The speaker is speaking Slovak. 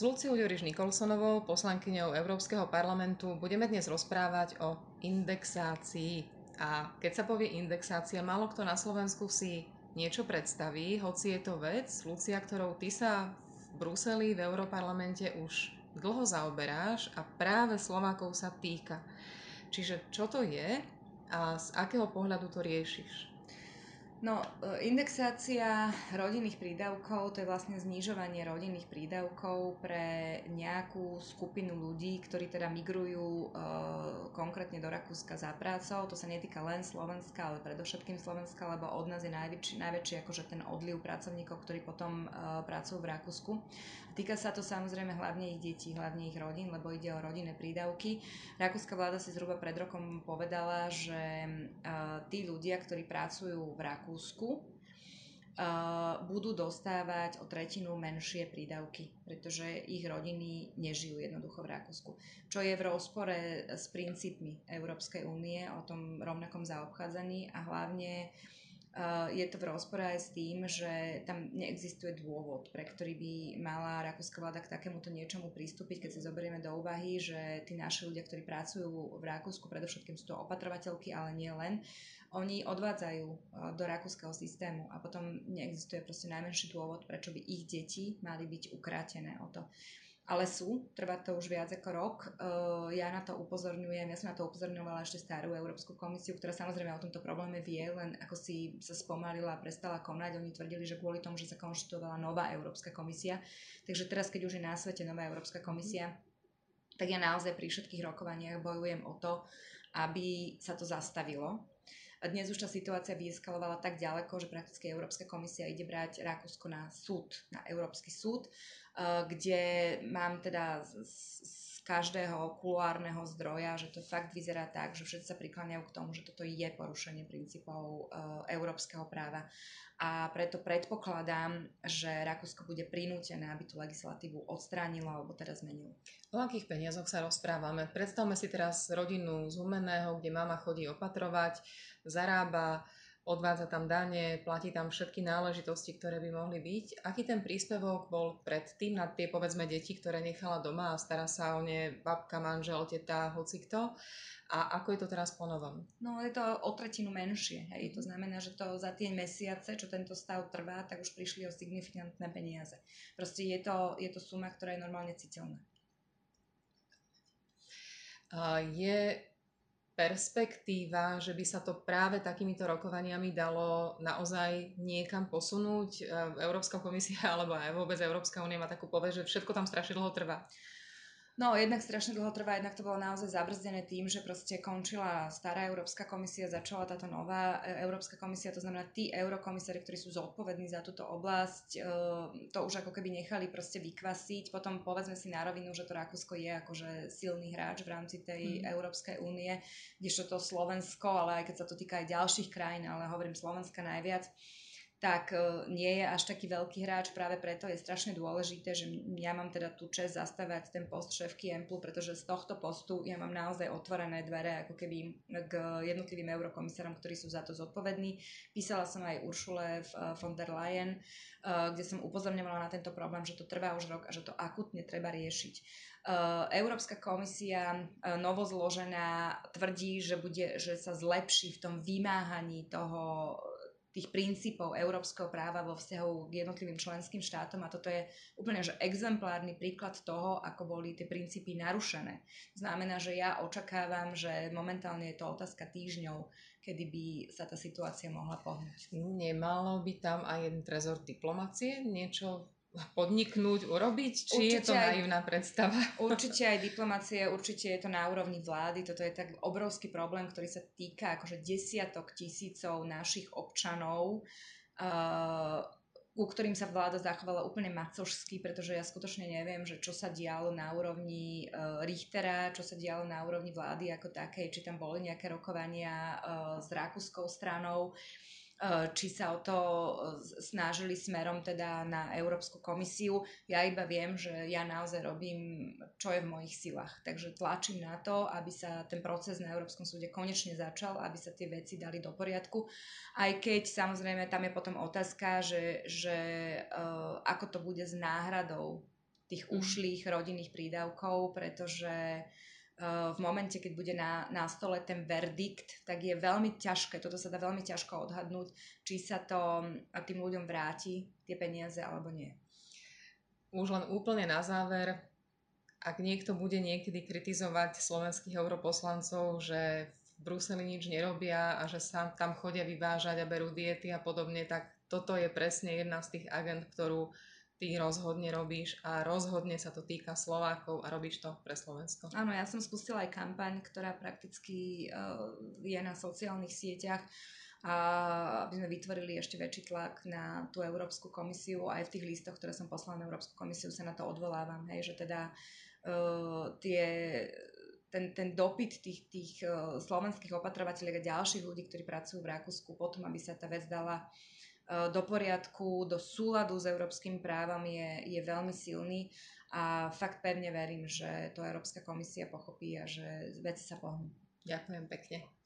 S Luciou Juriš Nikolsonovou, poslankyňou Európskeho parlamentu, budeme dnes rozprávať o indexácii. A keď sa povie indexácia, málo kto na Slovensku si niečo predstaví, hoci je to vec, Lucia, ktorou ty sa v Bruseli, v Európarlamente už dlho zaoberáš a práve Slovákov sa týka. Čiže čo to je a z akého pohľadu to riešiš? No, e, indexácia rodinných prídavkov, to je vlastne znižovanie rodinných prídavkov pre nejakú skupinu ľudí, ktorí teda migrujú e, konkrétne do Rakúska za prácou. To sa netýka len Slovenska, ale predovšetkým Slovenska, lebo od nás je najväčší, najväčší akože ten odliv pracovníkov, ktorí potom e, pracujú v Rakúsku. Týka sa to samozrejme hlavne ich detí, hlavne ich rodín, lebo ide o rodinné prídavky. Rakúska vláda si zhruba pred rokom povedala, že e, tí ľudia, ktorí pracujú v Rakúsku, uh, budú dostávať o tretinu menšie prídavky, pretože ich rodiny nežijú jednoducho v Rakúsku. Čo je v rozpore s princípmi Európskej únie o tom rovnakom zaobchádzaní a hlavne je to v rozpore aj s tým, že tam neexistuje dôvod, pre ktorý by mala rakúska vláda k takémuto niečomu pristúpiť, keď si zoberieme do úvahy, že tí naši ľudia, ktorí pracujú v Rakúsku, predovšetkým sú to opatrovateľky, ale nie len, oni odvádzajú eh, do rakúskeho systému a potom neexistuje proste najmenší dôvod, prečo by ich deti mali byť ukrátené o to. Ale sú, trvá to už viac ako rok. Eh, ja na to upozorňujem, ja som na to upozorňovala ešte starú Európsku komisiu, ktorá samozrejme o tomto probléme vie, len ako si sa spomalila a prestala konať. Oni tvrdili, že kvôli tomu, že sa konštituovala nová Európska komisia. Takže teraz, keď už je na svete nová Európska komisia, tak ja naozaj pri všetkých rokovaniach bojujem o to, aby sa to zastavilo, dnes už tá situácia vyeskalovala tak ďaleko, že prakticky Európska komisia ide brať Rakúsko na súd, na Európsky súd, eh, kde mám teda každého kuluárneho zdroja, že to fakt vyzerá tak, že všetci sa prikláňajú k tomu, že toto je porušenie princípov eh, európskeho práva a preto predpokladám, že Rakúsko bude prinútené, aby tú legislatívu odstránilo alebo teda zmenilo. O akých peniazoch sa rozprávame? Predstavme si teraz rodinu z Humeného, kde mama chodí opatrovať, zarába, odvádza tam dane, platí tam všetky náležitosti, ktoré by mohli byť. Aký ten príspevok bol predtým na tie povedzme deti, ktoré nechala doma a stará sa o ne babka, manžel, teta, hocikto? A ako je to teraz po novom? No je to o tretinu menšie. Hej. To znamená, že to za tie mesiace, čo tento stav trvá, tak už prišli o signifikantné peniaze. Proste je to, je to suma, ktorá je normálne citeľná. Je perspektíva, že by sa to práve takýmito rokovaniami dalo naozaj niekam posunúť. Európska komisia alebo aj vôbec Európska únia má takú povesť, že všetko tam strašne dlho trvá. No, jednak strašne dlho trvá, jednak to bolo naozaj zabrzdené tým, že proste končila stará Európska komisia, začala táto nová e, Európska komisia, to znamená tí eurokomisári, ktorí sú zodpovední za túto oblasť, e, to už ako keby nechali proste vykvasiť. Potom povedzme si na rovinu, že to Rakúsko je akože silný hráč v rámci tej mm. Európskej únie, kdežto to Slovensko, ale aj keď sa to týka aj ďalších krajín, ale hovorím Slovenska najviac, tak e, nie je až taký veľký hráč, práve preto je strašne dôležité, že ja mám teda tú čest zastávať ten post šéfky Emplu, pretože z tohto postu ja mám naozaj otvorené dvere ako keby k jednotlivým eurokomisárom, ktorí sú za to zodpovední. Písala som aj Uršule von der Leyen, e, kde som upozorňovala na tento problém, že to trvá už rok a že to akutne treba riešiť. E, Európska komisia novozložená tvrdí, že, bude, že sa zlepší v tom vymáhaní toho tých princípov európskeho práva vo vzťahu k jednotlivým členským štátom a toto je úplne že exemplárny príklad toho, ako boli tie princípy narušené. Znamená, že ja očakávam, že momentálne je to otázka týždňov, kedy by sa tá situácia mohla pohnúť. Nemalo by tam aj jeden trezor diplomacie, niečo podniknúť, urobiť? Či určite je to naivná predstava? Určite aj diplomácie, určite je to na úrovni vlády. Toto je tak obrovský problém, ktorý sa týka akože desiatok tisícov našich občanov, uh, ku ktorým sa vláda zachovala úplne macožsky, pretože ja skutočne neviem, že čo sa dialo na úrovni uh, Richtera, čo sa dialo na úrovni vlády ako takej, či tam boli nejaké rokovania uh, s rakúskou stranou. Uh, či sa o to eh, snažili smerom teda na Európsku komisiu. Ja iba viem, že ja naozaj robím, čo je v mojich silách. Takže tlačím na to, aby sa ten proces na Európskom súde konečne začal, aby sa tie veci dali do poriadku. Aj keď samozrejme tam je potom otázka, že, že uh, ako to bude s náhradou tých mm. ušlých rodinných prídavkov, pretože v momente, keď bude na, na stole ten verdikt, tak je veľmi ťažké, toto sa dá veľmi ťažko odhadnúť, či sa to tým ľuďom vráti, tie peniaze, alebo nie. Už len úplne na záver, ak niekto bude niekedy kritizovať slovenských europoslancov, že v Bruseli nič nerobia a že sa tam chodia vyvážať a berú diety a podobne, tak toto je presne jedna z tých agent, ktorú ty rozhodne robíš a rozhodne sa to týka Slovákov a robíš to pre Slovensko. Áno, ja som spustila aj kampaň, ktorá prakticky uh, je na sociálnych sieťach a aby sme vytvorili ešte väčší tlak na tú Európsku komisiu. Aj v tých listoch, ktoré som poslala na Európsku komisiu, sa na to odvolávam, hej, že teda uh, tie ten, ten dopyt tých, tých uh, slovenských opatrovateľov a ďalších ľudí, ktorí pracujú v Rakúsku, potom, aby sa tá vec dala E, do poriadku, do súladu s európskym právom je, je veľmi silný a fakt pevne verím, že to Európska komisia pochopí a že veci sa pohnú. Ďakujem pekne.